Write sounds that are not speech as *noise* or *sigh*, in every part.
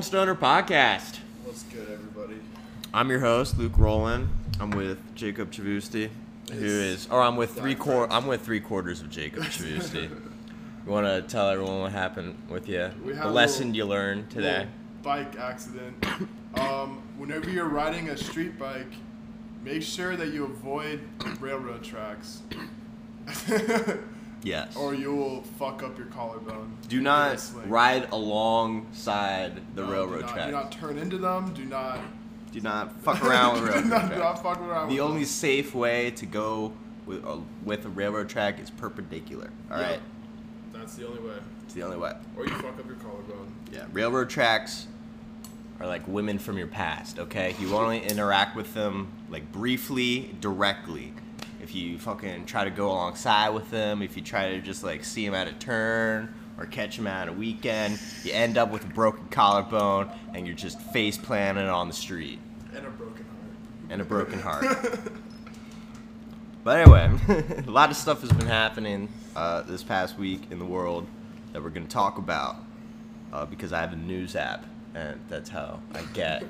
Rowland Stoner podcast. What's good, everybody? I'm your host, Luke Rowland. I'm with Jacob Chavusti, who is, or I'm with three quar- I'm with three quarters of Jacob Chavusti. *laughs* you want to tell everyone what happened with you? We had The a lesson little- you learned today. Little Bike accident. um, whenever you're riding a street bike, make sure that you avoid railroad tracks. *laughs* Yes. or you will fuck up your collarbone. do not get a sling. ride alongside the No, railroad do not, tracks. Do not turn into them. Do not. Do not fuck around with *laughs* railroad not, tracks. do not fuck around. The with only them. safe way to go with a, with a railroad track is perpendicular. All Yeah. right, That's the only way. it's the only way. Or you fuck up your collarbone. Yeah, railroad tracks are like women from your past. Okay, you only interact with them like briefly, directly. If you fucking try to go alongside with them, if you try to just like see them at a turn or catch them at a weekend, you end up with a broken collarbone and you're just face planting on the street And a broken heart. and a broken heart. But anyway, *laughs* a lot of stuff has been happening uh, this past week in the world that we're going to talk about uh, because I have a news app, and that's how I get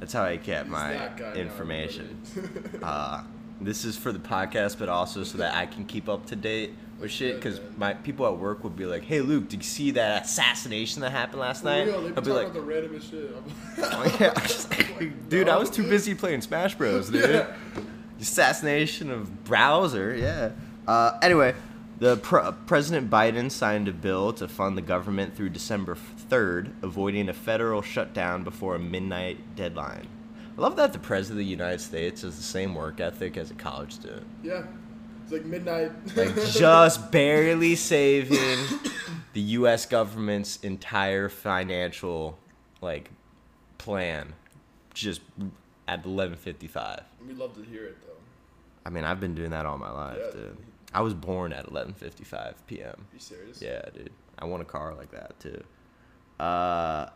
that's how I get my that guy now, information. *laughs* Uh, this is for the podcast, but also so that I can keep up to date with shit. Because my people at work would be like, "Hey, Luke, did you see that assassination that happened last For night?" real, they I'd be talking like, about the randomest shit. *laughs* Oh, yeah. I was just *laughs* like, *laughs* dude, I was too busy playing Smash Bros, dude. Yeah. Assassination of browser, yeah. Uh, anyway, the pr- President Biden signed a bill to fund the government through December 3rd, avoiding a federal shutdown before a midnight deadline. I love that the President of the United States has the same work ethic as a college student. Yeah. It's like midnight. Like, *laughs* just barely saving the U.S. government's entire financial, like, plan, just at 11:55. We love to hear it though. I mean, I've been doing that all my life, Yeah. dude. I was born at 11:55 p.m. Are You serious? Yeah, dude. I want a car like that too. Uh, That's pretty cool.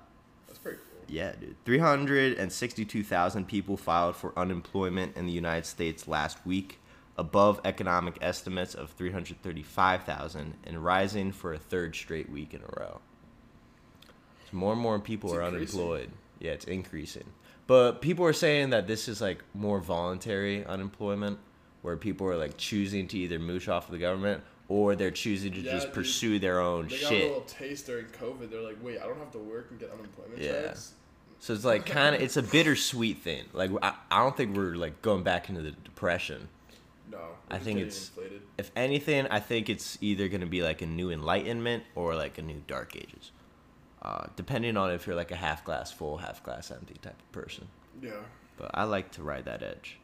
Yeah, dude. 362,000 people filed for unemployment in the United States last week, above economic estimates of 335,000 and rising for a third straight week in a row. So more and more people It's are increasing. unemployed. Yeah, it's increasing. But people are saying that this is like more voluntary unemployment where people are like choosing to either mooch off of the government or they're choosing to Yeah, just dude. pursue their own They got a shit. little taste during COVID. They're like, wait, I don't have to work and get unemployment Yeah. checks. So it's like kind of it's a bittersweet thing. Like I, I don't think we're like going back into the depression. No, I think it's- inflated. If anything, I think it's either going to be like a new enlightenment or like a new dark ages. Uh, depending on if you're like a half glass full, half glass empty type of person. Yeah. But I like to ride that edge.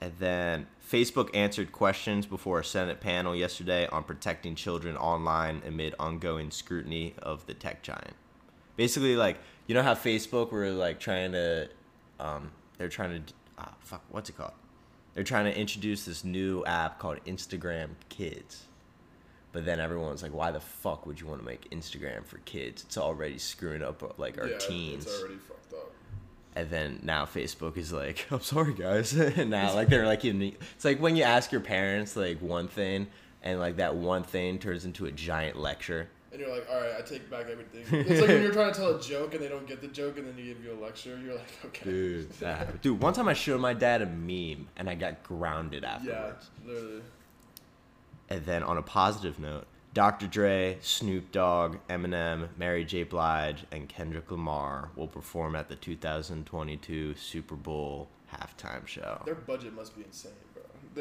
And then Facebook answered questions before a Senate panel yesterday on protecting children online amid ongoing scrutiny of the tech giant. Basically, like you know how Facebook were like trying to, um, they're trying to, ah, fuck, what's it called? They're trying to introduce this new app called Instagram Kids. But then everyone's like, why the fuck would you want to make Instagram for kids? It's already screwing up like our yeah, teens. It's already fucked up. And then now Facebook is like, *laughs* I'm sorry guys. *laughs* and now like they're like in it's like when you ask your parents like one thing and like that one thing turns into a giant lecture. And you're like, all right, I take back everything. It's like when you're trying to tell a joke and they don't get the joke, and then you give you a lecture. You're like, *laughs* okay. Dude, that. Dude, one time I showed my dad a meme and I got grounded after Yeah, literally. And then on a positive note, Dr. Dre, Snoop Dogg, Eminem, Mary J. Blige, and Kendrick Lamar will perform at the 2022 Super Bowl halftime show. Their budget must be insane,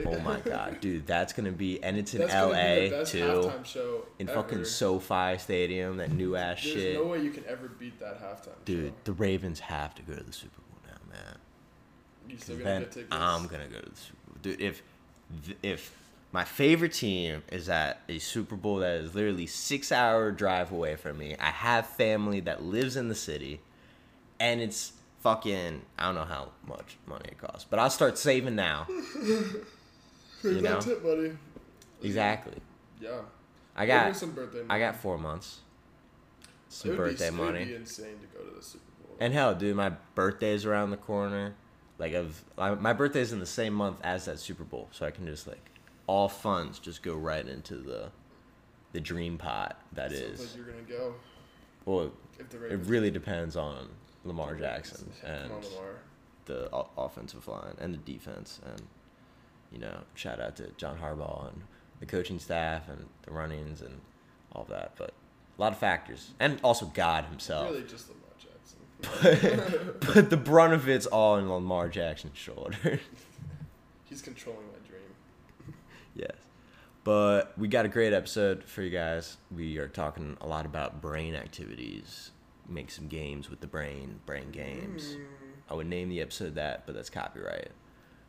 Oh *laughs* my god, dude, that's gonna be and it's in That's gonna be the LA too. halftime show In ever. fucking SoFi Stadium, that new ass There's shit. no way you can ever beat that halftime. Show. Dude, show. the Ravens have to go to the Super Bowl now, man. you still gonna then get tickets. I'm gonna go to the Super Bowl. Dude, if if my favorite team is at a Super Bowl that is literally six hour drive away from me, I have family that lives in the city, and it's fucking I don't know how much money it costs, but I'll start saving now. *laughs* You that know? tip, buddy. Exactly. Yeah. I got some birthday. I got four months. Some It be- birthday It money. would be insane to go to the Super Bowl. And hell, dude, my birthday is around the corner. Like, of my birthday is in the same month as that Super Bowl, so I can just like all funds just go right into the the dream pot that Sounds is. like you're gonna go. well, it really depends on Lamar Jackson and on, Lamar. the o- offensive line and the defense. And, you know, shout out to John Harbaugh and the coaching staff and the runnings and all that. But a lot of factors. And also God himself. Really, just Lamar Jackson. *laughs* But, but the brunt of it's all in Lamar Jackson's shoulders. *laughs* He's controlling my dream. yes. But we got a great episode for you guys. We are talking a lot about brain activities, make some games with the brain, brain games. Mm. I would name the episode that, but that's copyright.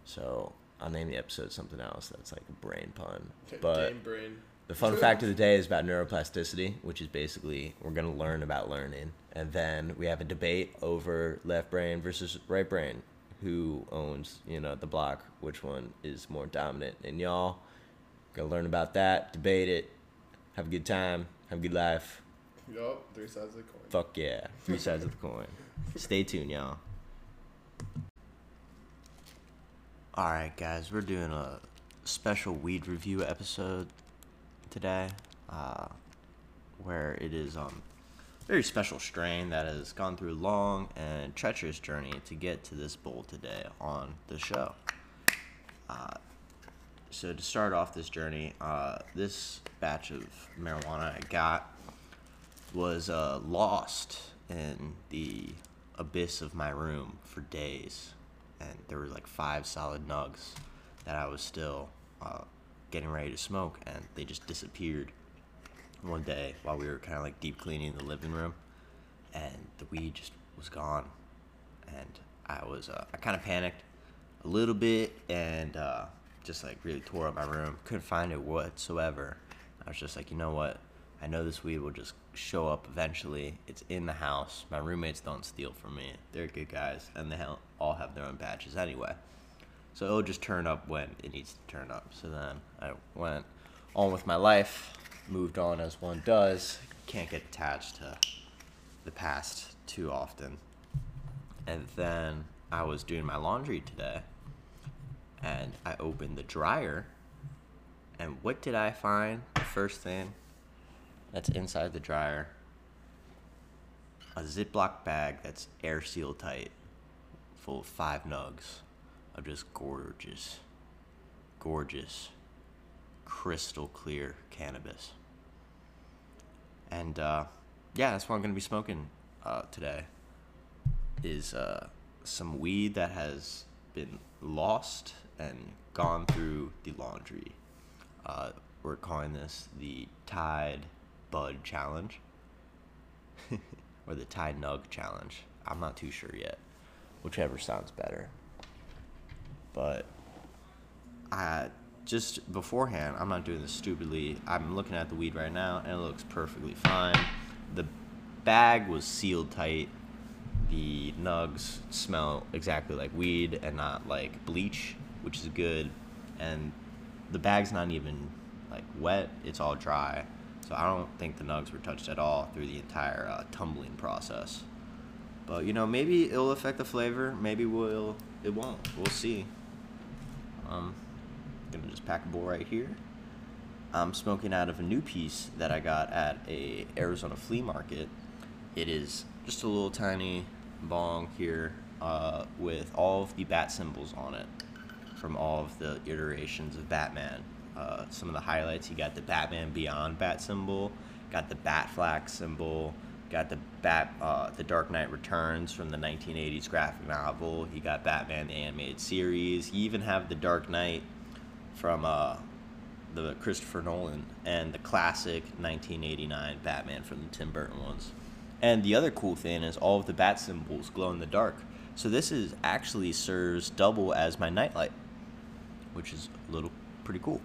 So I'll name the episode something else that's like a brain pun. *laughs* But brain. the fun fact of the day is about neuroplasticity, which is basically we're going to learn about learning. And then we have a debate over left brain versus right brain. Who owns, you know, the block? Which one is more dominant? And y'all go learn about that, debate it, have a good time, have a good life. Yup, three sides of the coin. Fuck yeah. Three sides of the coin. *laughs* Stay tuned, y'all. Alright, guys, we're doing a special weed review episode today, uh, where it is um very special strain that has gone through a long and treacherous journey to get to this bowl today on the show. Uh, so to start off this journey, uh, this batch of marijuana I got was uh, lost in the abyss of my room for days, and there were like five solid nugs that I was still uh, getting ready to smoke, and they just disappeared one day while we were kind of like deep cleaning the living room, and the weed just was gone, and I was uh, I kind of panicked a little bit and uh, just like really tore up my room. Couldn't find it whatsoever. I was just like, you know what? I know this weed will just show up eventually. It's in the house. My roommates don't steal from me. They're good guys, and they all have their own badges anyway. So it'll just turn up when it needs to turn up. So then I went on with my life, moved on as one does. Can't get attached to the past too often. And then I was doing my laundry today, and I opened the dryer, and what did I find? The first thing that's inside the dryer a Ziploc bag that's air seal tight, full of five nugs of just gorgeous, gorgeous, crystal clear cannabis. And uh, yeah, that's what I'm gonna be smoking uh, today. Is uh, some weed that has been lost and gone through the laundry. Uh, we're calling this the Tide Bud Challenge *laughs* or the Tide Nug Challenge. I'm not too sure yet. Whichever sounds better. But I just beforehand, I'm not doing this stupidly. I'm looking at the weed right now and it looks perfectly fine. The bag was sealed tight. The nugs smell exactly like weed and not like bleach, which is good. And the bag's not even like wet, it's all dry. So I don't think the nugs were touched at all through the entire uh, tumbling process. But you know, maybe it'll affect the flavor. Maybe we'll it won't. We'll see. Um, gonna just pack a bowl right here. I'm smoking out of a new piece that I got at a Arizona flea market. It is just a little tiny bong here uh, with all of the bat symbols on it from all of the iterations of Batman. Uh, some of the highlights, you got the Batman Beyond bat symbol, got the Batfleck symbol, got the Bat, uh, the Dark Knight Returns from the 1980s graphic novel. He got Batman the animated series. You even have the Dark Knight from uh, the Christopher Nolan and the classic 1989 Batman from the Tim Burton ones. And the other cool thing is all of the bat symbols glow in the dark. So this is actually serves double as my nightlight, which is a little pretty cool.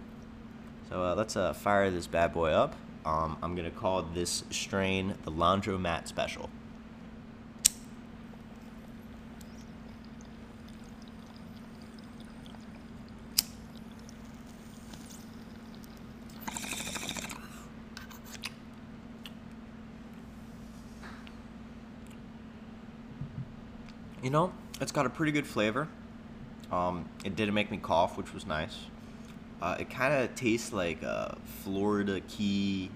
So uh, let's uh, fire this bad boy up. Um, I'm gonna call this strain the Laundromat Special. You know, it's got a pretty good flavor. Um, it didn't make me cough, which was nice. Uh, it kind of tastes like uh, Florida Key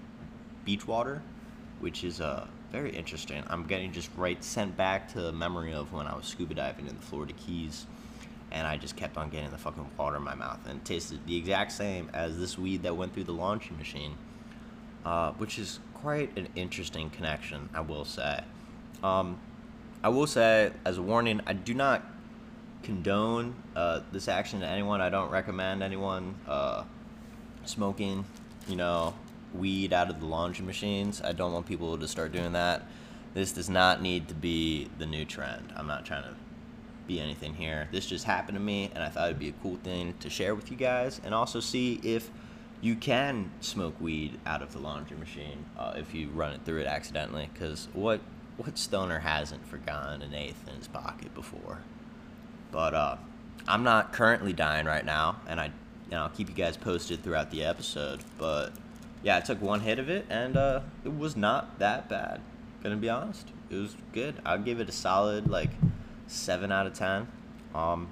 beach water, which is a very interesting. I'm getting just right sent back to the memory of when I was scuba diving in the Florida Keys, and I just kept on getting the fucking water in my mouth, and it tasted the exact same as this weed that went through the launching machine, uh, which is quite an interesting connection, I will say. Um, I will say, as a warning, I do not condone uh, this action to anyone. I don't recommend anyone uh, smoking, you know, weed out of the laundry machines. I don't want people to start doing that. This does not need to be the new trend. I'm not trying to be anything here. This just happened to me, and I thought it'd be a cool thing to share with you guys, and also see if you can smoke weed out of the laundry machine uh, if you run it through it accidentally. Because what what stoner hasn't forgotten an eighth in his pocket before? But uh, I'm not currently dying right now, and I, you know, I'll keep you guys posted throughout the episode. But yeah, I took one hit of it, and uh, it was not that bad. Gonna be honest, it was good. I'll give it a solid like seven out of ten. Um,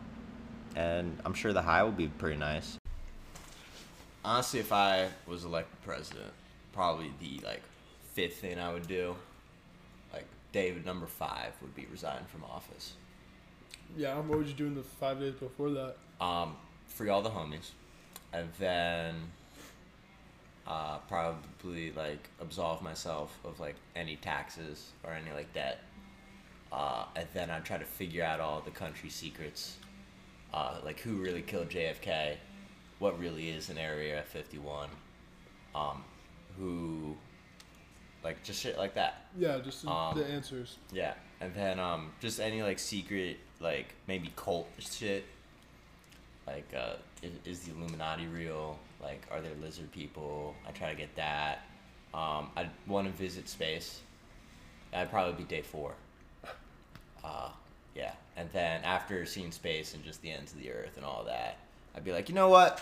and I'm sure the high will be pretty nice. Honestly, if I was elected president, probably the like fifth thing I would do, like David number five, would be resign from office. Yeah, what would you do in the five days before that? Um, free all the homies, and then uh, probably like absolve myself of like any taxes or any like debt. Uh, and then I'd try to figure out all the country secrets, uh, like who really killed JFK, what really is in Area 51, um, who, like just shit like that. Yeah, just Um, the answers. Yeah, and then um, just any like secret, like maybe cult shit. Like, uh, is, is the Illuminati real? Like, are there lizard people? I try to get that. Um, I want to visit space. That'd probably be day four. Uh, yeah, and then after seeing space and just the ends of the earth and all that, I'd be like, you know what?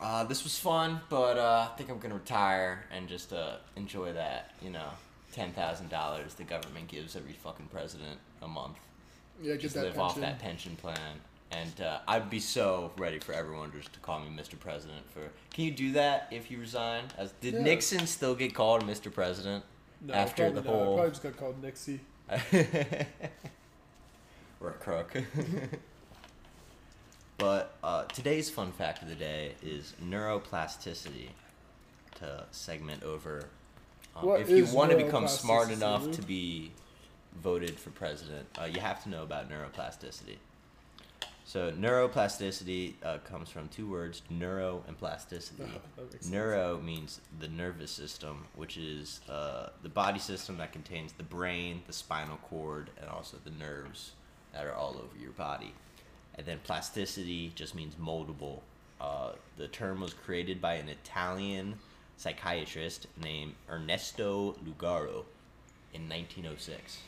Uh, this was fun, but uh, I think I'm gonna retire and just uh, enjoy that. You know, ten thousand dollars the government gives every fucking president a month. Yeah, Just live pension. off that pension plan. And uh, I'd be so ready for everyone just to call me Mr. President. For can you do that if you resign? As did Yeah. Nixon still get called Mr. President No, after the. I whole? probably just got called Nixie. *laughs* or a crook. *laughs* but uh, today's fun fact of the day is neuroplasticity. To segment over, um, if you want to become smart enough to be voted for president, uh, you have to know about neuroplasticity. So neuroplasticity uh, comes from two words, neuro and plasticity. *laughs* Oh, makes sense. Neuro means the nervous system, which is uh, the body system that contains the brain, the spinal cord, and also the nerves that are all over your body. And then plasticity just means moldable. Uh, the term was created by an Italian psychiatrist named Ernesto Lugaro in 1906.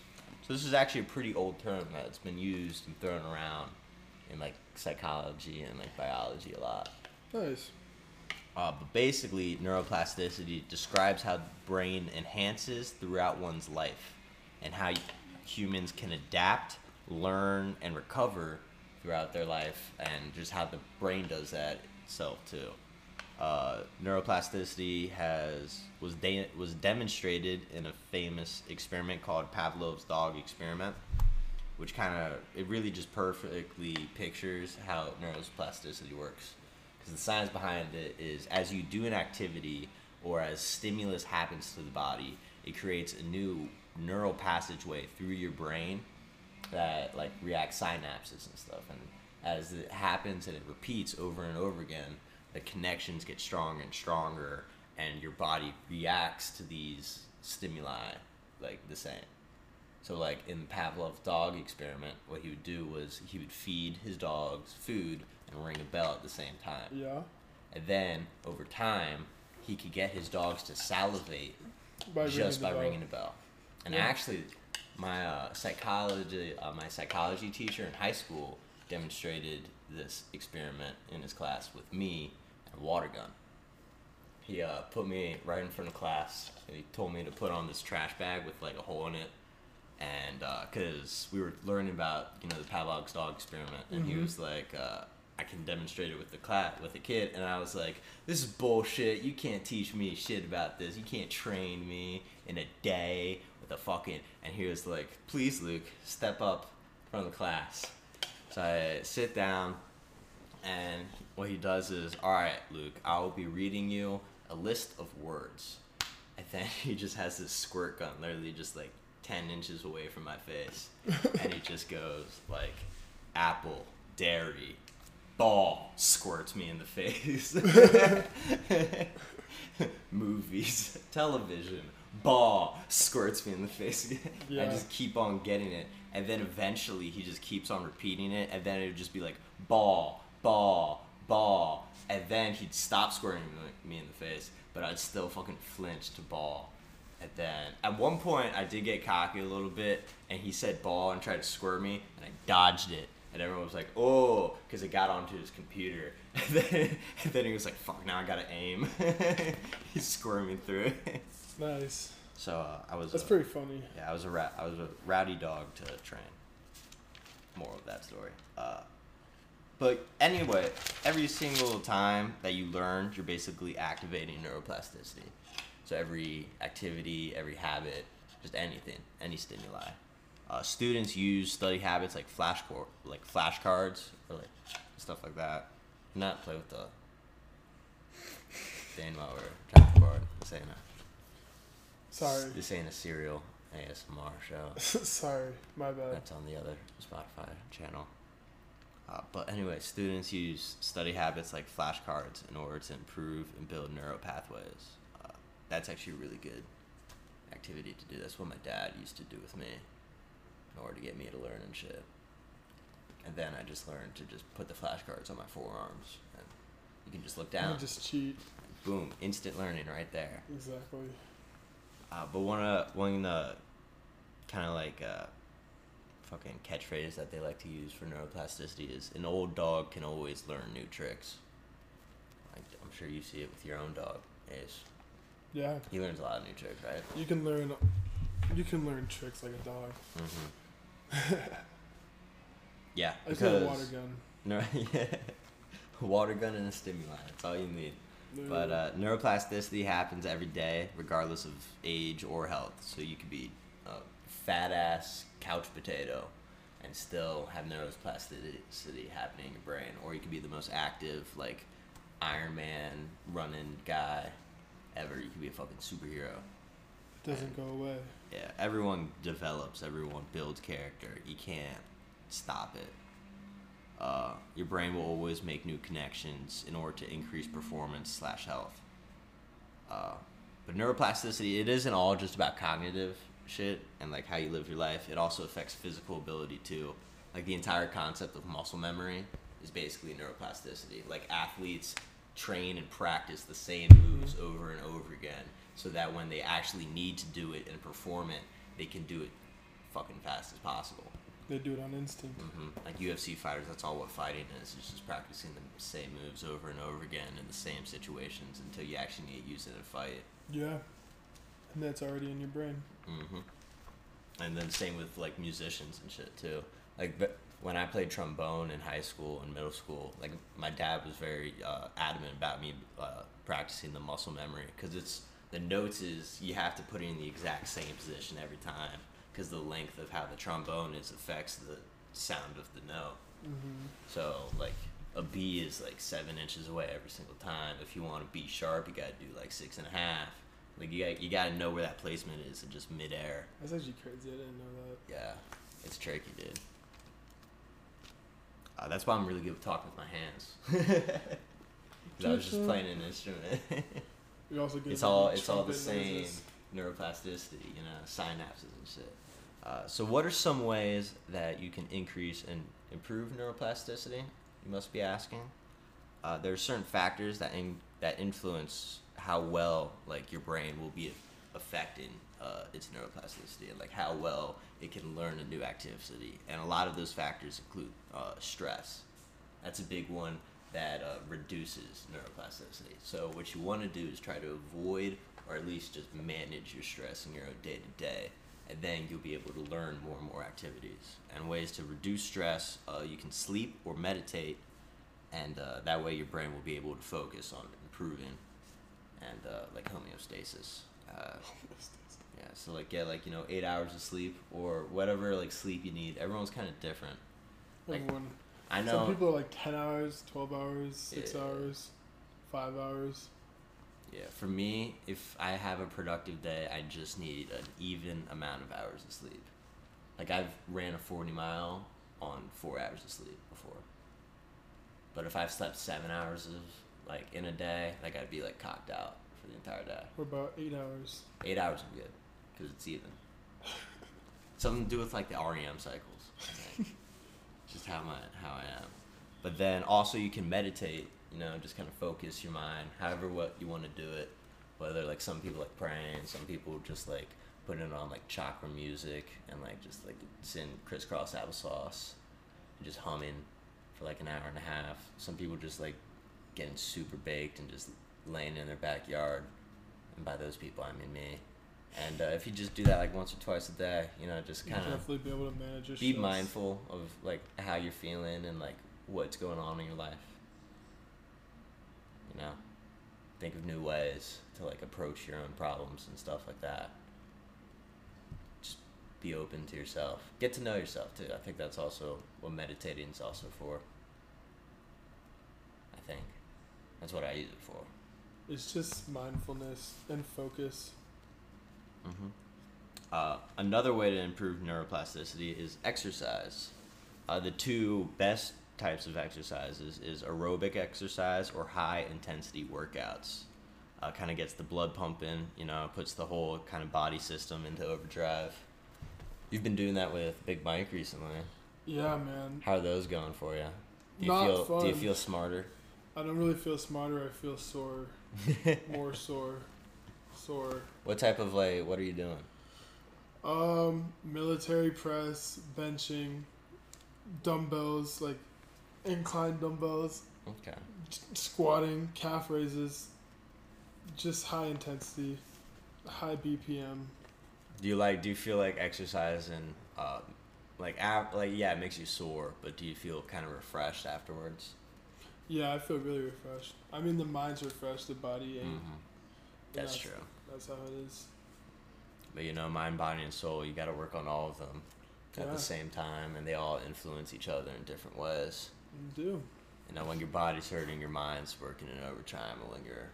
So this is actually a pretty old term that's been used and thrown around in like psychology and like biology a lot. Nice. Uh, but basically, neuroplasticity describes how the brain enhances throughout one's life and how humans can adapt, learn, and recover throughout their life, and just how the brain does that itself too. Uh, neuroplasticity has was de- was demonstrated in a famous experiment called Pavlov's dog experiment, which kind of it really just perfectly pictures how neuroplasticity works. Because the science behind it is as you do an activity or as stimulus happens to the body, it creates a new neural passageway through your brain that like reacts synapses and stuff. And as it happens and it repeats over and over again, the connections get stronger and stronger, and your body reacts to these stimuli like the same. So, like in the Pavlov dog experiment, what he would do was he would feed his dogs food and ring a bell at the same time. Yeah. And then, over time, he could get his dogs to salivate By just by ringing a bell. And Yeah. actually, my uh, psychology uh, my psychology teacher in high school demonstrated this experiment in his class with me water gun. He uh, put me right in front of class and he told me to put on this trash bag with like a hole in it. And because we were learning about you know the Pavlov's dog experiment, and he Mhm. was like, uh, I can demonstrate it with the class with a kid, and I was like, this is bullshit. You can't teach me shit about this. You can't train me in a day with the fucking and he was like, please Luke, step up from the class. So I sit down and what he does is, all right, Luke, I will be reading you a list of words. And then *laughs* he just has this squirt gun literally just like 10 inches away from my face. and he just goes like, apple, dairy, ball, squirts me in the face. *laughs* Movies, television, ball, squirts me in the face. *laughs* I Yeah. just keep on getting it. And then eventually he just keeps on repeating it. And then it would just be like, ball, ball, ball. And then he'd stop squirting me- in the face. But I'd still fucking flinch to ball. And then at one point I did get cocky a little bit. And he said ball and tried to squirt me. And I dodged it. And everyone was like, oh, because it got onto his computer. *laughs* And then, and then he was like, fuck, now I gotta aim. *laughs* He's squirming through it. Nice. So uh, I was. That's uh, pretty funny. yeah, I was a rat. I was a rowdy dog to train. More of that story. Uh, but anyway, every single time that you learn, you're basically activating neuroplasticity. So every activity, every habit, just anything, any stimuli. Uh, students use study habits like flash like flashcards or like stuff like that. Not play with the thing while we're talking record. This ain't a Sorry. this ain't a serial ASMR show. *laughs* Sorry. My bad. That's on the other Spotify channel. Uh, but anyway, students use study habits like flashcards in order to improve and build neural pathways. Uh, that's actually a really good activity to do. That's what my dad used to do with me in order to get me to learn and shit. And then I just learned to just put the flashcards on my forearms, and you can just look You down. Just cheat. Boom, instant learning right there. Exactly. Uh, but one uh, one uh, kind of like uh, fucking catchphrase that they like to use for neuroplasticity is an old dog can always learn new tricks. Like, I'm sure you see it with your own dog, Ace. Yeah. He learns a lot of new tricks, right? You can learn. You can learn tricks like a dog. Mm-hmm. *laughs* yeah, I need a because water gun. *laughs* no, yeah, water gun and a stimuli. That's all you need. But uh, neuroplasticity happens every day, regardless of age or health. So you could be a fat ass couch potato and still have neuroplasticity happening in your brain, or you could be the most active, like Iron Man running guy ever. You could be a fucking superhero. it doesn't go away. Yeah, everyone develops, everyone builds character. You can't stop it. Uh, your brain will always make new connections in order to increase performance slash health. Uh, but neuroplasticity, it isn't all just about cognitive shit and like how you live your life. It also affects physical ability too. Like the entire concept of muscle memory is basically neuroplasticity. Like athletes train and practice the same moves over and over again so that when they actually need to do it and perform it, they can do it fucking fast as possible. They do it on instinct. hmm Like UFC fighters, that's all what fighting is. It's just practicing the same moves over and over again in the same situations until you actually need to use it in a fight. Yeah. And that's already in your brain. Hmm And then same with like musicians and shit too. Like but when I played trombone in high school and middle school, like my dad was very uh, adamant about me uh, practicing the muscle memory because it's the notes is you have to put it in the exact same position every time because the length of how the trombone is affects the sound of the note. Mm-hmm. So like a B is like seven inches away every single time. If you want a B sharp, you gotta do like six and a half. Like you got you gotta know where that placement is in just midair. That's actually crazy. I didn't know that. Yeah, it's tricky, dude. Uh, that's why I'm really good with talking with my hands. *laughs* 'Cause I was just playing an instrument. *laughs* You're also good. it's all it's all the same noises. neuroplasticity, you know, synapses and shit. Uh, so, what are some ways that you can increase and improve neuroplasticity? You must be asking. Uh, there are certain factors that in, that influence how well like your brain will be affecting uh, its neuroplasticity and like how well it can learn a new activity. And a lot of those factors include uh, stress. That's a big one that uh, reduces neuroplasticity. So what you want to do is try to avoid or at least just manage your stress in your own day to day, and then you'll be able to learn more and more activities. And ways to reduce stress, uh, you can sleep or meditate, and uh, that way your brain will be able to focus on improving and uh, like homeostasis. Uh, yeah, so like get like you know eight hours of sleep or whatever like sleep you need. Everyone's kind of different. Like, Everyone. I know. Some people are like 10 hours, 12 hours, 6 Yeah. hours, 5 hours. Yeah, for me, if I have a productive day, I just need an even amount of hours of sleep. Like I've ran a forty mile on four hours of sleep before. But if I've slept seven hours of like in a day, like I'd be like cocked out for the entire day. Or about 8 hours. Eight hours I'm good, cause it's even. *laughs* Something to do with like the REM cycles. I *laughs* think. just how my how I am. But then also you can meditate. You know, just kind of focus your mind, however what you want to do it. Whether like some people like praying, some people just like putting it on like chakra music and like just like sitting crisscross applesauce and just humming for like an hour and a half. Some people just like getting super baked and just laying in their backyard. And by those people, I mean me. And uh, if you just do that like once or twice a day, you know, just kind of definitely be able to manage your be mindful of like how you're feeling and like what's going on in your life. You know, think of new ways to like approach your own problems and stuff like that. Just be open to yourself. Get to know yourself too. I think that's also what meditating is also for. I think that's what I use it for. It's just mindfulness and focus. Mm-hmm. Uh, another way to improve neuroplasticity is exercise. Uh, the two best types of exercises is aerobic exercise or high intensity workouts. Uh, kind of gets the blood pumping, you know, puts the whole kind of body system into overdrive. You've been doing that with Big Mike recently. Yeah, man. How are those going for you? Do you Not feel Do you feel smarter? I don't really feel smarter. I feel sore. *laughs* More sore. Sore. What type of like? What are you doing? Um, military press, benching, dumbbells, like incline dumbbells, Okay. squatting, calf raises, just high intensity, high BPM. Do you like? Do you feel like exercise and uh, like like yeah, it makes you sore, but do you feel kind of refreshed afterwards? Yeah, I feel really refreshed. I mean, the mind's refreshed, the body ain't. Mm-hmm. And That's true. That's how it is. But you know, mind, body, and soul, you got to work on all of them at the same time, and they all influence each other in different ways. You do. You know, when your body's hurting, your mind's working in overtime, and when you're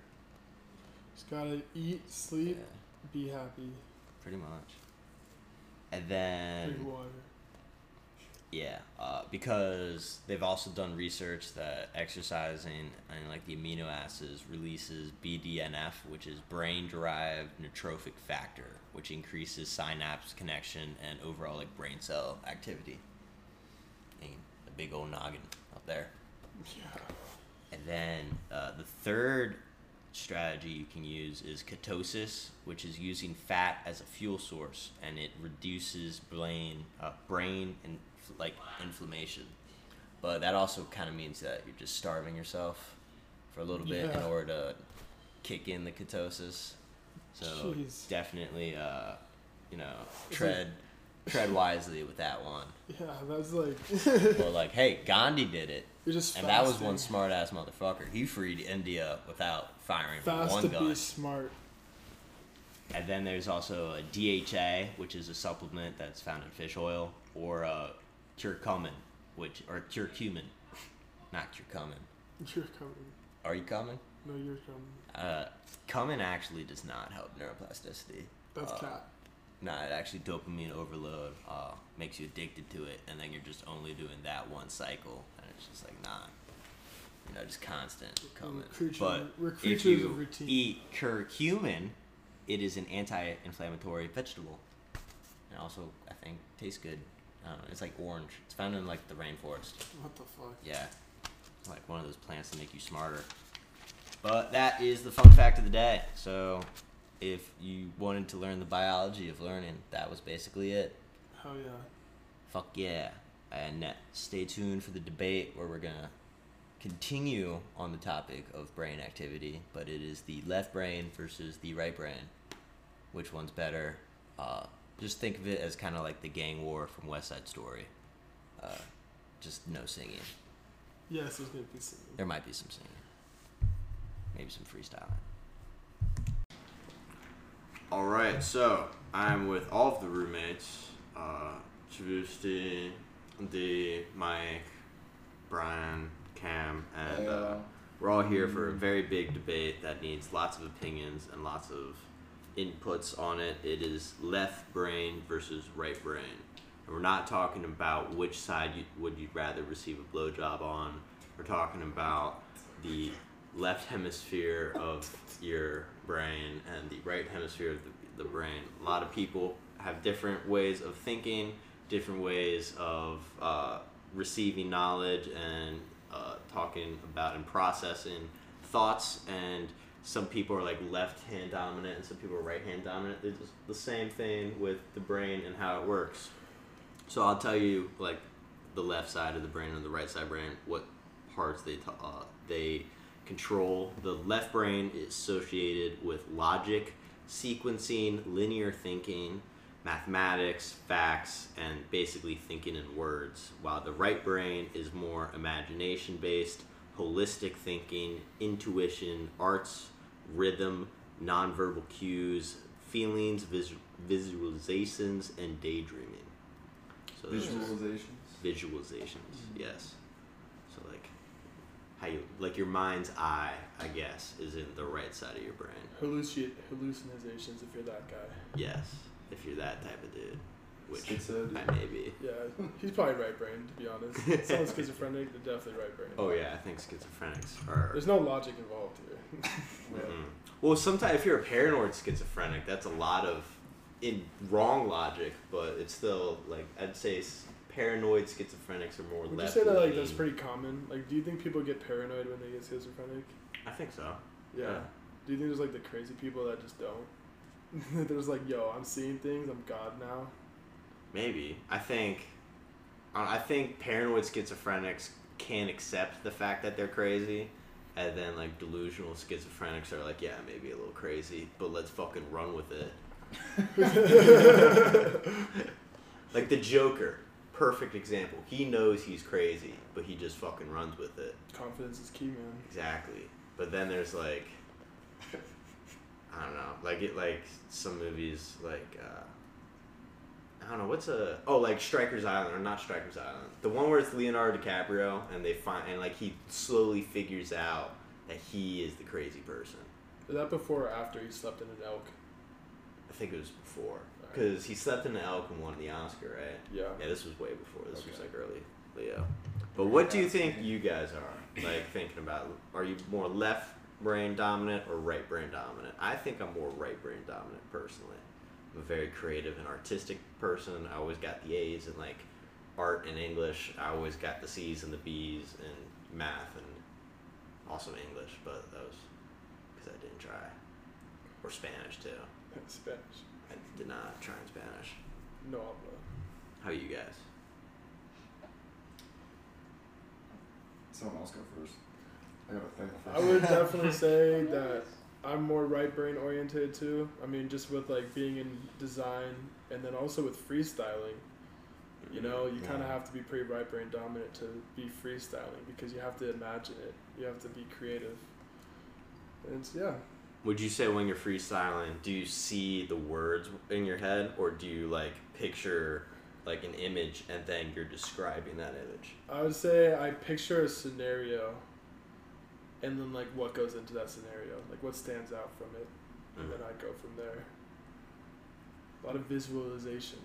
Just gotta eat, yeah, sleep, be happy, pretty much. And then drink water. Yeah, uh, because they've also done research that exercising and like the amino acids releases BDNF, which is brain-derived neurotrophic factor, which increases synapse connection and overall like brain cell activity. And a big old noggin up there. Yeah. And then uh, the third strategy you can use is ketosis, which is using fat as a fuel source, and it reduces brain uh, brain and like inflammation. But that also kind of means that you're just starving yourself for a little bit in order to kick in the ketosis. So Jeez. definitely, uh, you know, tread tread wisely with that one. Yeah, that's like *laughs* Well, like, hey, Gandhi did it. And that was one smart ass motherfucker. He freed India without firing Fast one to gun. be smart. And then there's also a DHA, which is a supplement that's found in fish oil, or uh, curcumin, which or curcumin, not curcumin. You're coming. Are you coming? No, you're coming. Uh, cumin actually does not help neuroplasticity. That's Uh, cat. Nah, it actually dopamine overload uh, makes you addicted to it, and then you're just only doing that one cycle, and it's just like nah, you know, just constant creatures- But if you eat curcumin, it is an anti-inflammatory vegetable, and also I think tastes good. I don't know, it's like orange. It's found in like the rainforest. What the fuck? Yeah, like one of those plants that make you smarter. But that is the fun fact of the day. So, if you wanted to learn the biology of learning, that was basically it. Hell yeah. Fuck yeah. And stay tuned for the debate where we're gonna continue on the topic of brain activity, but it is the left brain versus the right brain. Which one's better? Uh, just think of it as kind of like the gang war from West Side Story. Uh, just no singing. Yes, there's gonna be singing. There might be some singing. Maybe some freestyling. All right, so I'm with all of the roommates, uh, Chavusti, D, Mike, Brian, Cam, and uh, we're all here for a very big debate that needs lots of opinions and lots of inputs on it. It is left brain versus right brain. And we're not talking about which side you, would you rather receive a blowjob on. We're talking about the left hemisphere of your brain and the right hemisphere of the, the brain. A lot of people have different ways of thinking, different ways of uh, receiving knowledge and uh, talking about and processing thoughts and some people are like left hand dominant and some people are right hand dominant. It's the same thing with the brain and how it works. So i'll tell you like the left side of the brain and the right side brain what parts they uh, they control. The left brain is associated with logic sequencing linear thinking mathematics, facts, and basically thinking in words, while the right brain is more imagination based, holistic thinking, intuition, arts, rhythm, nonverbal cues, feelings, vis- visualizations, and daydreaming. So Visualizations. visualizations, mm-hmm. yes. So like how you like your mind's eye, I guess, is in the right side of your brain. Halluci- hallucinations if you're that guy. Yes, if you're that type of dude, which Schizo, dude. I may be. Yeah, *laughs* he's probably right brain to be honest. *laughs* Someone schizophrenic, they're definitely right brain. Oh yeah, I think schizophrenics are. There's no logic involved here. *laughs* Mhm. Well, sometimes if you're a paranoid schizophrenic, that's a lot of in wrong logic, but it's still like I'd say paranoid schizophrenics are more Would you left. say that like that's pretty common? Like, do you think people get paranoid when they get schizophrenic? I think so. Yeah. Yeah. Do you think there's like the crazy people that just don't? there's like, yo, I'm seeing things. I'm God now. Maybe. I think. I I think paranoid schizophrenics can accept the fact that they're crazy, and then like delusional schizophrenics are like, yeah, maybe a little crazy, but let's fucking run with it. *laughs* like the Joker, perfect example. He knows he's crazy, but he just fucking runs with it. Confidence is key, man. Exactly. But then there's like I don't know, like it like some movies like uh I don't know what's a oh like Strikers Island or not Strikers Island the one where it's Leonardo DiCaprio and they find and like he slowly figures out that he is the crazy person. Is that before or after he slept in an elk? I think it was before because he slept in the elk and won the Oscar, right? Yeah. Yeah, this was way before. This was like early Leo. But what do you think you guys are like thinking about? Are you more left brain dominant or right brain dominant? I think I'm more right brain dominant personally. I'm a very creative and artistic person. I always got the A's in like art and English. I always got the C's and the B's in math and also English, but that was because I didn't try. Or Spanish too. *laughs* Spanish. I did not try in Spanish. No habla. How are you guys? Someone else go first. I gotta think first. I would definitely say *laughs* that I'm more right brain oriented too. I mean, just with like being in design and then also with freestyling. You know, you kind of have to be pretty right brain dominant to be freestyling because you have to imagine it. You have to be creative. And it's, yeah, Would you say when you're freestyling, do you see the words in your head, or do you like picture like an image and then you're describing that image? I would say I picture a scenario and then like what goes into that scenario, like what stands out from it, and mm. then I go from there. A lot of visualization,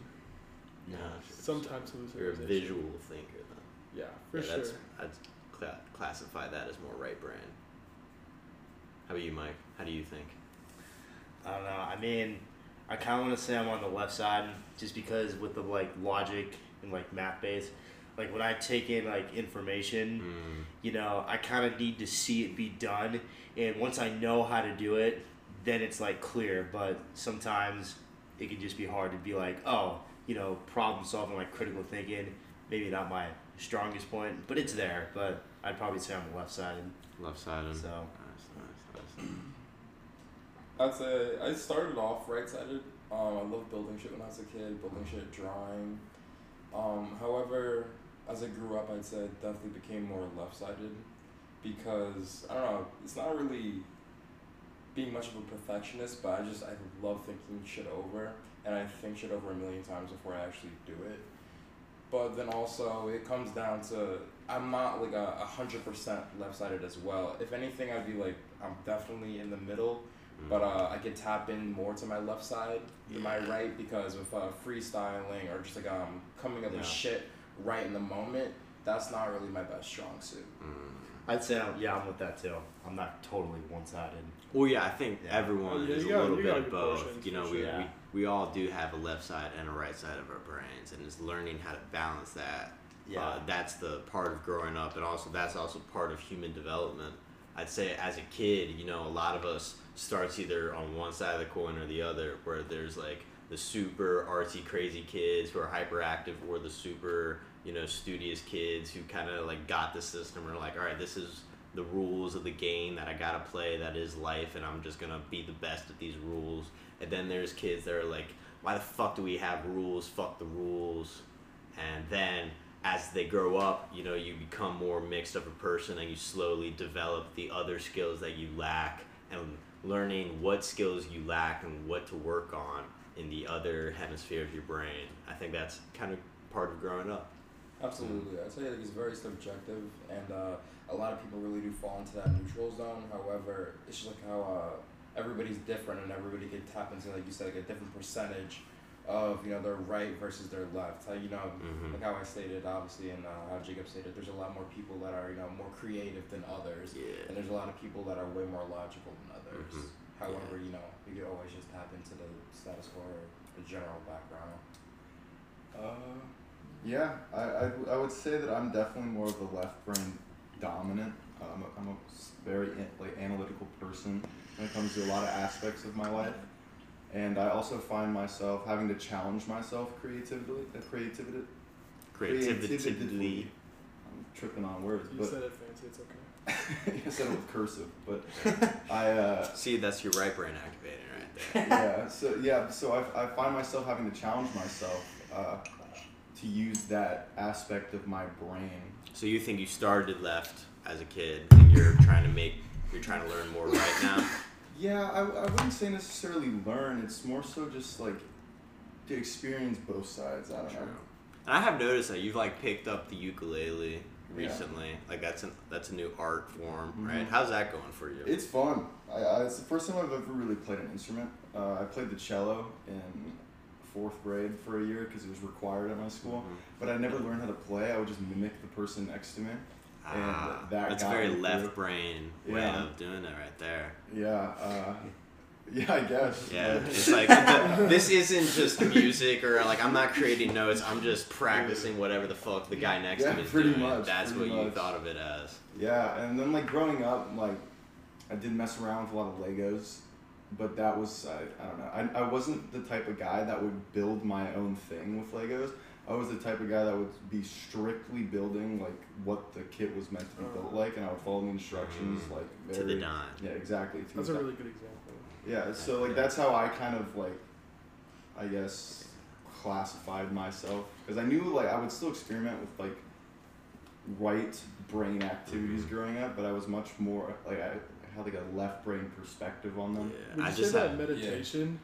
Yeah. sometimes You're a visual thinker, then. Yeah, for yeah, sure. I'd cla- classify that as more right brain. How about you, Mike? How do you think? I don't know. I mean, I kind of want to say I'm on the left side just because with the like logic and like math base, like when I take in like information, Mm, you know, I kind of need to see it be done, and once I know how to do it, then it's like clear. But sometimes it can just be hard to be like, oh, you know, problem solving, like critical thinking, maybe not my strongest point, but it's there. But I'd probably say on the left side. left side and So nice, nice, nice. I'd say I started off right sided. Um, I loved building shit when I was a kid, building shit, drawing. Um, however, as I grew up, I'd say I definitely became more left sided because I don't know. It's not really being much of a perfectionist, but I just I love thinking shit over, and I think shit over a million times before I actually do it. But then also it comes down to I'm not like a hundred percent left sided as well. If anything, I'd be like I'm definitely in the middle, but uh, I could tap in more to my left side than my right because with uh, freestyling or just like um coming up Yeah. with shit right in the moment, that's not really my best strong suit. Mm. I'd say I'm, yeah, I'm with that too. I'm not totally one sided. Well, yeah, I think Yeah. everyone Oh, yeah, is a got- little bit of both. You know, we. Yeah. we we all do have a left side and a right side of our brains, and it's learning how to balance that. Yeah. Uh, that's the part of growing up, and also that's also part of human development. I'd say as a kid, you know, a lot of us starts either on one side of the coin or the other, where there's like the super artsy, crazy kids who are hyperactive, or the super, you know, studious kids who kind of like got the system are like, all right, this is the rules of the game that I gotta play. That is life, and I'm just gonna be the best at these rules. And then there's kids that are like, why the fuck do we have rules? Fuck the rules. And then as they grow up, you know, you become more mixed of a person and you slowly develop the other skills that you lack and learning what skills you lack and what to work on in the other hemisphere of your brain. I think that's kind of part of growing up. Absolutely, I'd say like it's very subjective, and uh, a lot of people really do fall into that neutral zone. However, it's just like how uh, everybody's different, and everybody can tap into like you said, like a different percentage of you know their right versus their left. How you know, Mhm. like how I stated, obviously, and uh, how Jacob stated, there's a lot more people that are you know more creative than others, Yeah. and there's a lot of people that are way more logical than others. Mhm. However, you know, you could always just tap into the status quo or the general background. Uh, yeah, I, I, I would say that I'm definitely more of the left brain dominant. Uh, I'm a, I'm a s- very an, like analytical person when it comes to a lot of aspects of my life, and I also find myself having to challenge myself creatively. Uh, creativity. Creativity. I'm tripping on words, You but said it fancy. It's okay. *laughs* I said it with cursive, but *laughs* I. Uh, See, that's your right brain activating right there. *laughs* yeah. So yeah. So I, I find myself having to challenge myself uh, to use that aspect of my brain. So you think you started left as a kid and you're trying to make, you're trying to learn more right now? Yeah, I, I wouldn't say necessarily learn. It's more so just like to experience both sides. I don't True. know. And I have noticed that you've like picked up the ukulele Yeah. recently. Like that's an that's a new art form, Mhm. right? How's that going for you? It's fun. I, I, it's the first time I've ever really played an instrument. Uh, I played the cello in fourth grade for a year because it was required at my school. Mhm. But I never learned how to play. I would just mimic the person next to me. Ah, and that that's very left brain way Yeah. of doing it right there. Yeah. Uh, *laughs* yeah, I guess. Yeah, it's like *laughs* the, this isn't just music or like I'm not creating notes. I'm just practicing whatever the fuck the guy next to me is pretty doing. much, That's pretty what you thought of it as. Yeah, and then like growing up, like I did mess around with a lot of Legos, but that was I, I don't know. I, I wasn't the type of guy that would build my own thing with Legos. I was the type of guy that would be strictly building like what the kit was meant to be built like, and I would follow the instructions Mm. like To the dime. yeah exactly. That's a really good example. Yeah, so like that's how I kind of like, I guess, classified myself because I knew like I would still experiment with like right brain activities Mhm. growing up, but I was much more like I had like a left brain perspective on them. Yeah, Would I you just say that have. meditation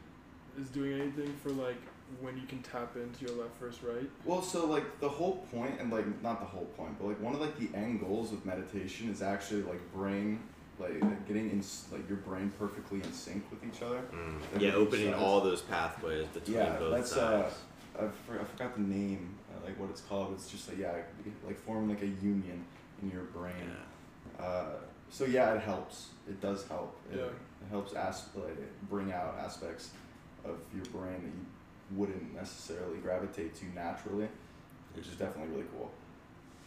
is doing anything for like when you can tap into your left versus right? Well, so like the whole point, and like not the whole point, but like one of like the end goals of meditation is actually like brain, like getting in like your brain perfectly in sync with each other. Mm. Yeah, opening size. all those pathways between Yeah, both that's, uh, sides. I, for, I forgot the name, uh, like what it's called. It's just like yeah, like forming like a union in your brain. yeah. Uh, so yeah, it helps. It does help. It, Yeah. it helps as- like, bring out aspects of your brain that you wouldn't necessarily gravitate to naturally, which is definitely really cool.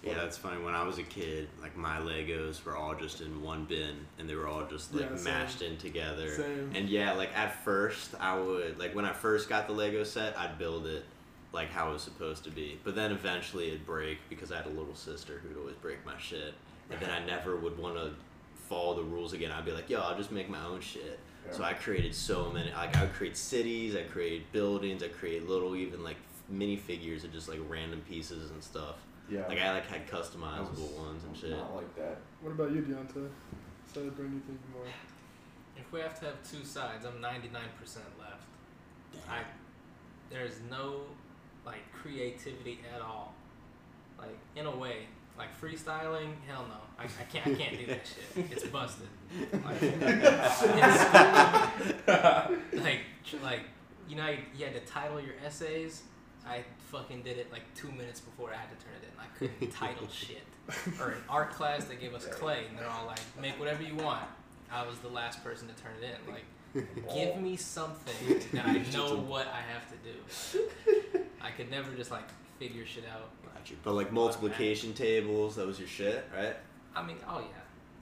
Yeah, that's funny. When I was a kid, like my Legos were all just in one bin, and they were all just like Yeah, mashed in together. Same. And yeah, like at first, I would like when I first got the Lego set, I'd build it like how it was supposed to be. But then eventually it'd break because I had a little sister who'd always break my shit, and then I never would want to follow the rules again. I'd be like, yo, I'll just make my own shit. Yeah. So I created so many. Like I would create cities, I create buildings, I create little even like mini figures of just like random pieces and stuff. Yeah. Like I like had I was- customizable ones and shit. Not like that. What about you, Deonta? Celebrate anything more? If we have to have two sides, I'm 99% left. I there's no like creativity at all. Like in a way, like freestyling, hell no. I, I can't I can't do that shit. It's busted. Like, in school, like like you know you, you had to title your essays. I fucking did it like two minutes before I had to turn it in. I couldn't *laughs* title shit. Or in art class, they gave us clay, and they're all like, "Make whatever you want." I was the last person to turn it in. Like, give me something that I *laughs* know what I have to do. I could never just like figure shit out. Gotcha. But like multiplication tables, that was your shit, right? I mean, oh yeah,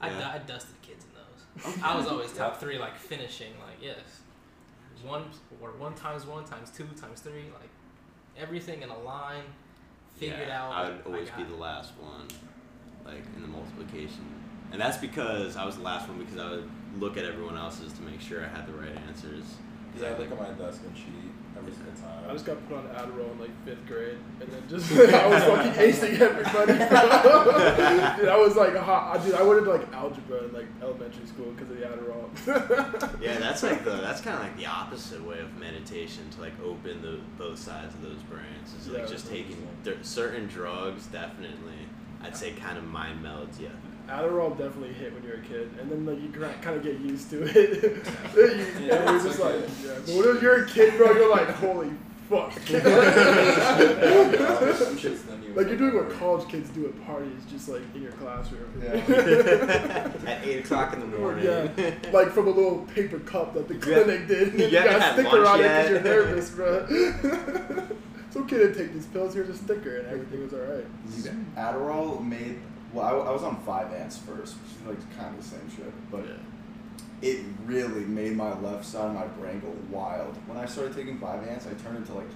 I, Yeah. du- I dusted kids in those. I was always *laughs* top three, like finishing, like yes, one or one times one times two times three, like everything in a line, figured Yeah, out. I would always got be the last one, like in the multiplication, and that's because I was the last one because I would look at everyone else's to make sure I had the right answers. Yeah, I look at my desk and cheat every single time. I just got put on Adderall in like fifth grade, and then just *laughs* I was fucking acing everybody. *laughs* Dude, I was like, hot. dude, I went into like algebra in like elementary school because of the Adderall. *laughs* Yeah, that's like the that's kind of like the opposite way of meditation to like open the both sides of those brains. It's like Yeah, just taking th- certain drugs. Definitely, I'd say kind of mind melds you. Adderall definitely hit when you're a kid, and then like you kind of get used to it. *laughs* you, Yeah, and you're just okay. like, yeah. But when you're a kid, bro, you're like, holy fuck. Some shit's the new like you're doing what college kids do at parties, just like in your classroom. Yeah. *laughs* At eight o'clock in the morning. Yeah, *laughs* like from a little paper cup that the You clinic did. And you you, haven't got a sticker lunch on it because you're nervous, bro. it's okay to take these pills. Here's a sticker, and everything was alright. Adderall made. Well, I, I was on Vyvanse first, which is like kind of the same shit, but Yeah. it really made my left side of my brain go wild. When I started taking Vyvanse, I turned into like,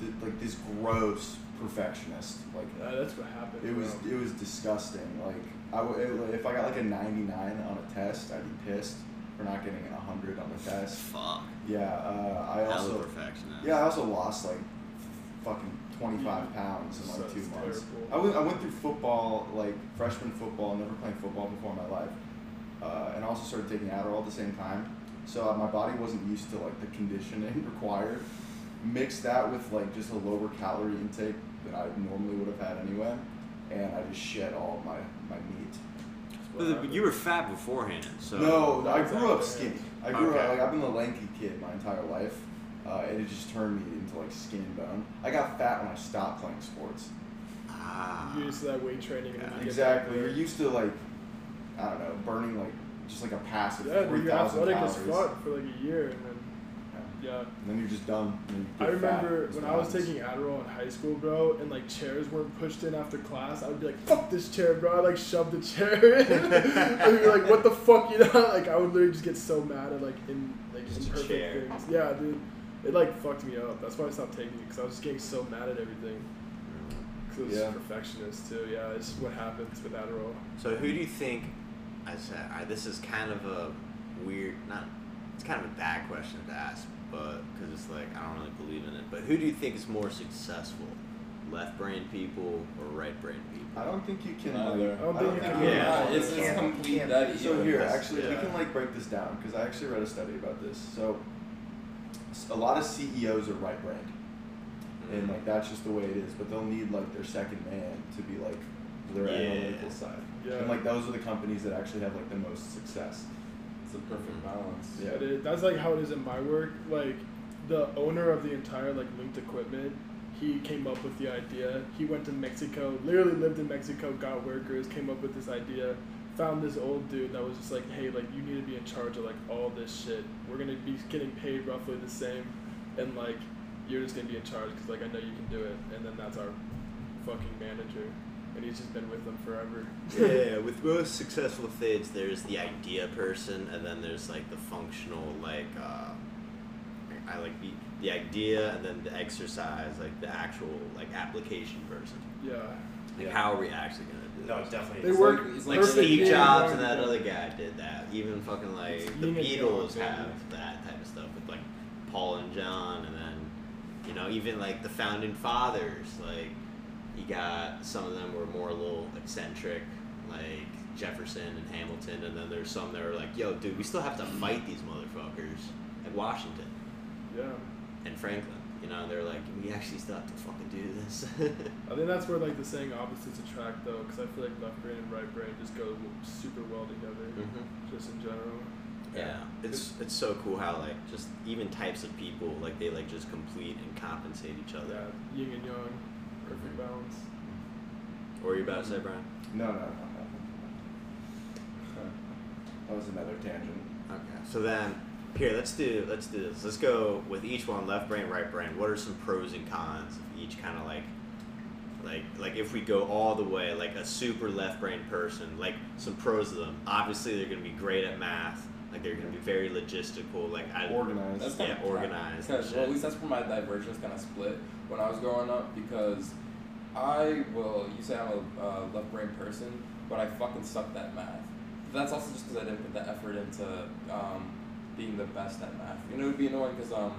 th- like this gross perfectionist. Like Uh, that's what happened. it was, bro. it was disgusting. Like I, w- it, if I got like a ninety nine on a test, I'd be pissed for not getting a hundred on the test. Fuck. Yeah, uh, I Hell also, perfectionist. yeah, I also lost like fucking 25 pounds in like Sounds two months. terrible. I went, I went through football, like freshman football, never playing football before in my life, uh, and also started taking Adderall at the same time. So uh, my body wasn't used to like the conditioning *laughs* required. Mix that with like just a lower calorie intake than I normally would have had anyway, and I just shed all of my my meat. But the- you were fat beforehand, so. no, I grew up skinny. I grew Okay. up like I've been a lanky kid my entire life, uh, and it just turned me into like skin and bone. I got fat when I stopped playing sports. Ah. You're used to that weight training. And then Yeah, Exactly. You're used to like I don't know, burning like just like a passive there. Yeah, three dude, you're thousand athletic calories. as fuck for like a year, and then Yeah. yeah. And then you're just done. you I get fat. remember when I was taking Adderall in high school, bro, and like chairs weren't pushed in after class. I would be like, "Fuck this chair, bro!" I like shoved the chair in. *laughs* I'd be like, "What the fuck?" You know, like I would literally just get so mad at like in like Just a imperfect chair. things. Yeah, dude, it like fucked me up. That's why I stopped taking it because I was just getting so mad at everything. Mm. Because it was Yeah. perfectionist too. Yeah, it's what happens with Adderall. So who do you think? I said I, this is kind of a weird, not. It's kind of a bad question to ask, but because it's like I don't really believe in it. But who do you think is more successful, left brain people or right brain people? I don't think you can. Neither. Like, I don't think you can- Yeah. It's, it's complete can't dead be. So here, That's- actually, we can like break this down because I actually read a study about this. So s- a lot of CEOs are right-brained, Mm. and like that's just the way it is. But they'll need like their second man to be like their Yeah. analytical side. Yeah. And like those are the companies that actually have like the most success. It's a perfect balance. Yeah, dude, that's like how it is in my work. Like, the owner of the entire like linked equipment, he came up with the idea. He went to Mexico, literally lived in Mexico, got workers, came up with this idea, found this old dude that was just like, hey, like you need to be in charge of like all this shit. We're gonna be getting paid roughly the same, and like you're just gonna be in charge because like I know you can do it. And then that's our fucking manager, and he's just been with them forever. yeah, *laughs* with most successful things, there's the idea person, and then there's like the functional, like uh, I like the the idea, and then the exercise, like the actual like application person. Yeah. Like Yeah. how are we actually gonna No, this? definitely. They work like- Like like Steve Jobs and that other guy did that. Even fucking like It's the yin and yang, Beatles have that type of stuff with like Paul and John, and then you know even like the founding fathers. Like you got some of them were more a little eccentric, like Jefferson and Hamilton, and then there's some that are like, yo, dude, we still have to fight these motherfuckers at Washington Yeah. and Franklin. You know, they're like, we actually still have to fucking do this. *laughs* I think that's where like the saying opposites attract though, because I feel like left brain and right brain just go super well together, mm-hmm. just in general. Yeah, it's it's so cool how like just even types of people like they like just complete and compensate each other. Yeah, yin and yang, perfect balance. What were you about to say, Brian? No, no, no, no. *laughs* That was another tangent. Okay. So then, here let's do let's do this. Let's go with each one, left brain, right brain. What are some pros and cons of each kind of like, like like if we go all the way, like a super left brain person, like some pros of them. Obviously, they're gonna be great at math. Like they're gonna be very logistical. Like I Organized. That's Yeah, kind of organized and Because well, at least that's where my divergence kind of split when I was growing up. Because I will, you say I'm a uh, left brain person, but I fucking sucked at math. But that's also just because I didn't put the effort into um, being the best at math. You know, it would be annoying because um,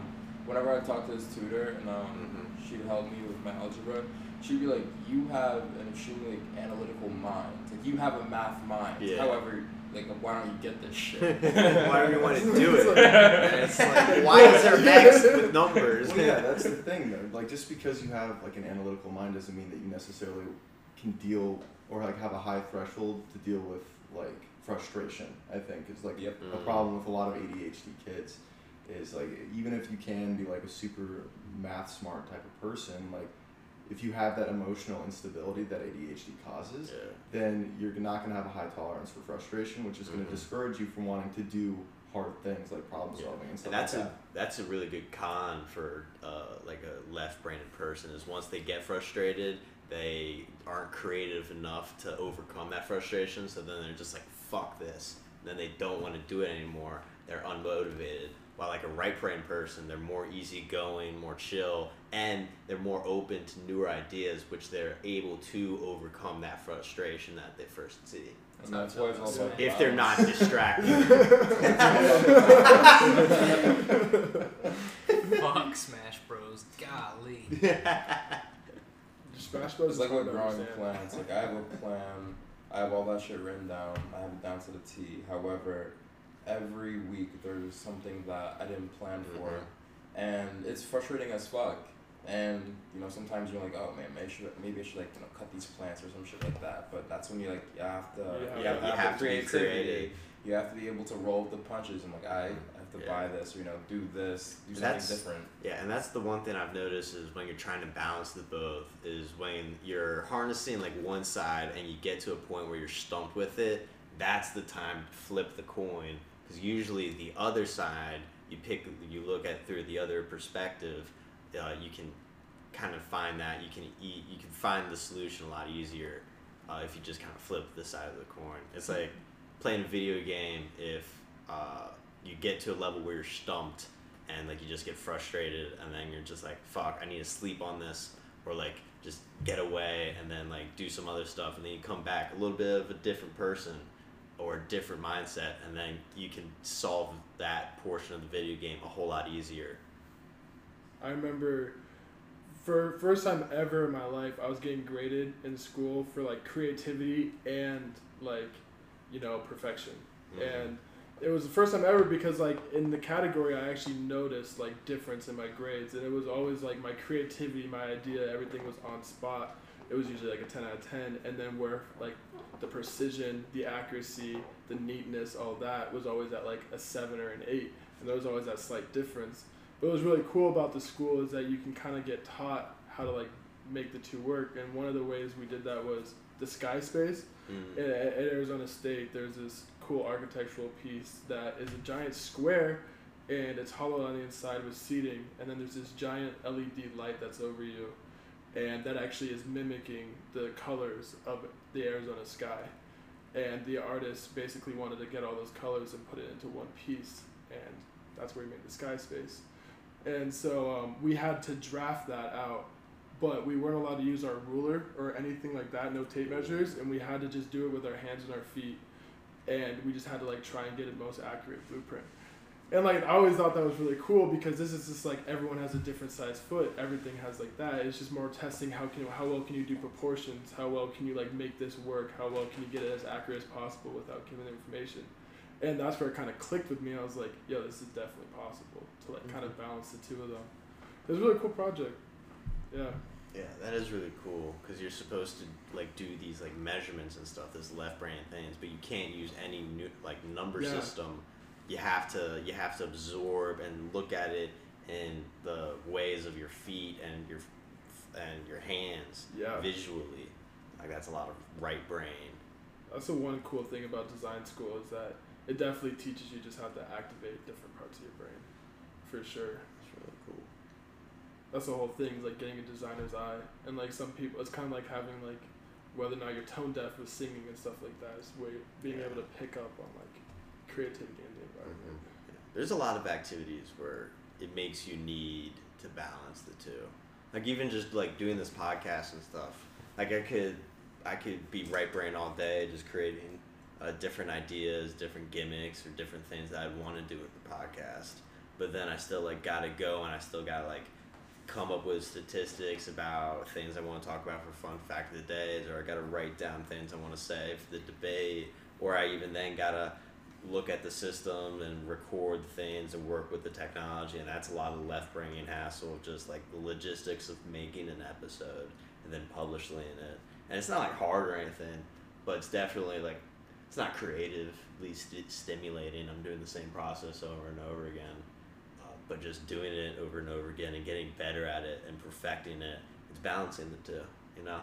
whenever I talked to this tutor and um, Mhm. she'd help me with my algebra, she'd be like, "You have an extremely like, analytical mind. Like you have a math mind. Yeah. However, like why don't you get this shit?" *laughs* why do you want to *laughs* do it? It's like, *laughs* why is there X with numbers? Well, yeah, that's the thing though. Like just because you have like an analytical mind doesn't mean that you necessarily can deal or like have a high threshold to deal with like frustration. I think is like Yep. a problem with a lot of ADHD kids is like even if you can be like a super math smart type of person, like if you have that emotional instability that ADHD causes, Yeah. then you're not going to have a high tolerance for frustration, which is going to discourage you from wanting to do hard things like problem Yeah. solving and stuff And that's like a that. that's a really good con for uh, like a left-brained person is once they get frustrated, they aren't creative enough to overcome that frustration. So then they're just like, "Fuck this." And then they don't want to do it anymore. They're unmotivated. While like a right brain person, they're more easygoing, more chill, and they're more open to newer ideas, which they're able to overcome that frustration that they first see. And that's why it's all about If they're not distracted. *laughs* *laughs* Fuck Smash Bros. Golly. *laughs* Just Smash Bros. It's like is hard with growing understand. plans. Like I have a plan. I have all that shit written down. I have it down to the T. However, every week there's something that I didn't plan for, Mhm. and it's frustrating as fuck. And you know, sometimes you're like, oh man, maybe I should maybe I should like you know cut these plants or some shit like that. But that's when you like you have to Yeah, you have, you to have, have to be creativity. creative. You have to be able to roll with the punches. I'm like I have to Yeah. buy this or you know do this, do something That's- different. Yeah, and that's the one thing I've noticed is when you're trying to balance the both is when you're harnessing like one side and you get to a point where you're stumped with it. That's the time to flip the coin because usually the other side you pick you look at through the other perspective. Uh, you can kind of find that you can eat you can find the solution a lot easier uh, if you just kind of flip the side of the coin. It's like playing a video game if uh, you get to a level where you're stumped and like you just get frustrated and then you're just like fuck i need to sleep on this or like just get away and then like do some other stuff and then you come back a little bit of a different person or a different mindset and then you can solve that portion of the video game a whole lot easier I remember for first time ever in my life, I was getting graded in school for like creativity and like, you know, perfection. Mm-hmm. And it was the first time ever because like in the category I actually noticed like difference in my grades and it was always like my creativity, my idea, everything was on spot. It was usually like a 10 out of 10 and then where like the precision, the accuracy, the neatness, all that was always at like a 7 or an 8 and there was always that slight difference. But what was really cool about the school is that you can kind of get taught how to like make the two work and one of the ways we did that was the sky space Mm. at, at Arizona State, there's this cool architectural piece that is a giant square, and it's hollowed on the inside with seating, and then there's this giant LED light that's over you, and that actually is mimicking the colors of the Arizona sky, and the artist basically wanted to get all those colors and put it into one piece, and that's where he made the sky space, and so um, we had to draft that out but we weren't allowed to use our ruler or anything like that, no tape measures, and we had to just do it with our hands and our feet, and we just had to like try and get the most accurate blueprint. And like I always thought that was really cool because this is just like everyone has a different size foot. Everything has like that. It's just more testing how can you, how well can you do proportions? How well can you like make this work? How well can you get it as accurate as possible without giving information? And that's where it kind of clicked with me. I was like, yo, this is definitely possible to like kind of mm-hmm. balance the two of them. It was a really cool project. Yeah. Yeah, that is really cool because you're supposed to like do these like measurements and stuff, this left brain things, but you can't use any new like number Yeah. system. You have to you have to absorb and look at it in the ways of your feet and your and your hands Yeah. visually. Like that's a lot of right brain. That's the one cool thing about design school is that it definitely teaches you just how to activate different parts of your brain, for sure. It's really cool. That's the whole thing, is like getting a designer's eye, and like some people, it's kind of like having like whether or not you're tone deaf with singing and stuff like that. Is where being Yeah. able to pick up on like creativity in the environment. Yeah. There's a lot of activities where it makes you need to balance the two. Like even just like doing this podcast and stuff. Like I could, I could be right brain all day, just creating uh, different ideas, different gimmicks, or different things that I'd want to do with the podcast. But then I still like gotta go, and I still gotta like come up with statistics about things I want to talk about for fun fact of the days, or I gotta write down things I want to say for the debate, or I even then gotta look at the system and record things and work with the technology and that's a lot of left brain hassle just like the logistics of making an episode and then publishing it. And it's not like hard or anything but it's definitely like it's not creatively st- stimulating. I'm doing the same process over and over again but just doing it over and over again and getting better at it and perfecting it it's balancing the two you know?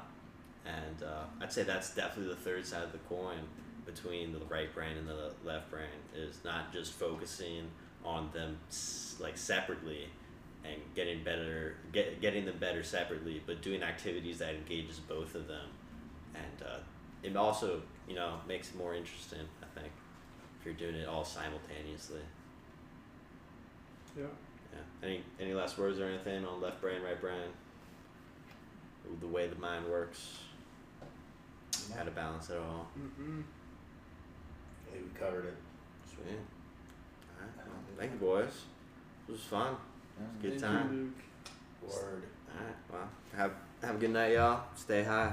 And uh, i'd say that's definitely the third side of the coin between the right brain and the left brain is not just focusing on them like separately and getting better get, getting them better separately but doing activities that engages both of them. And uh, it also you know makes it more interesting i think if you're doing it all simultaneously Yeah. yeah any any last words or anything on left brain right brain the way the mind works how to balance it all Mm-hmm. I think we covered it. Sweet. Alright, well, thank you, boys. It was fun. It Yeah. Good Thank time. you, Luke. Word. Alright, well, have have a good night, y'all. Stay high.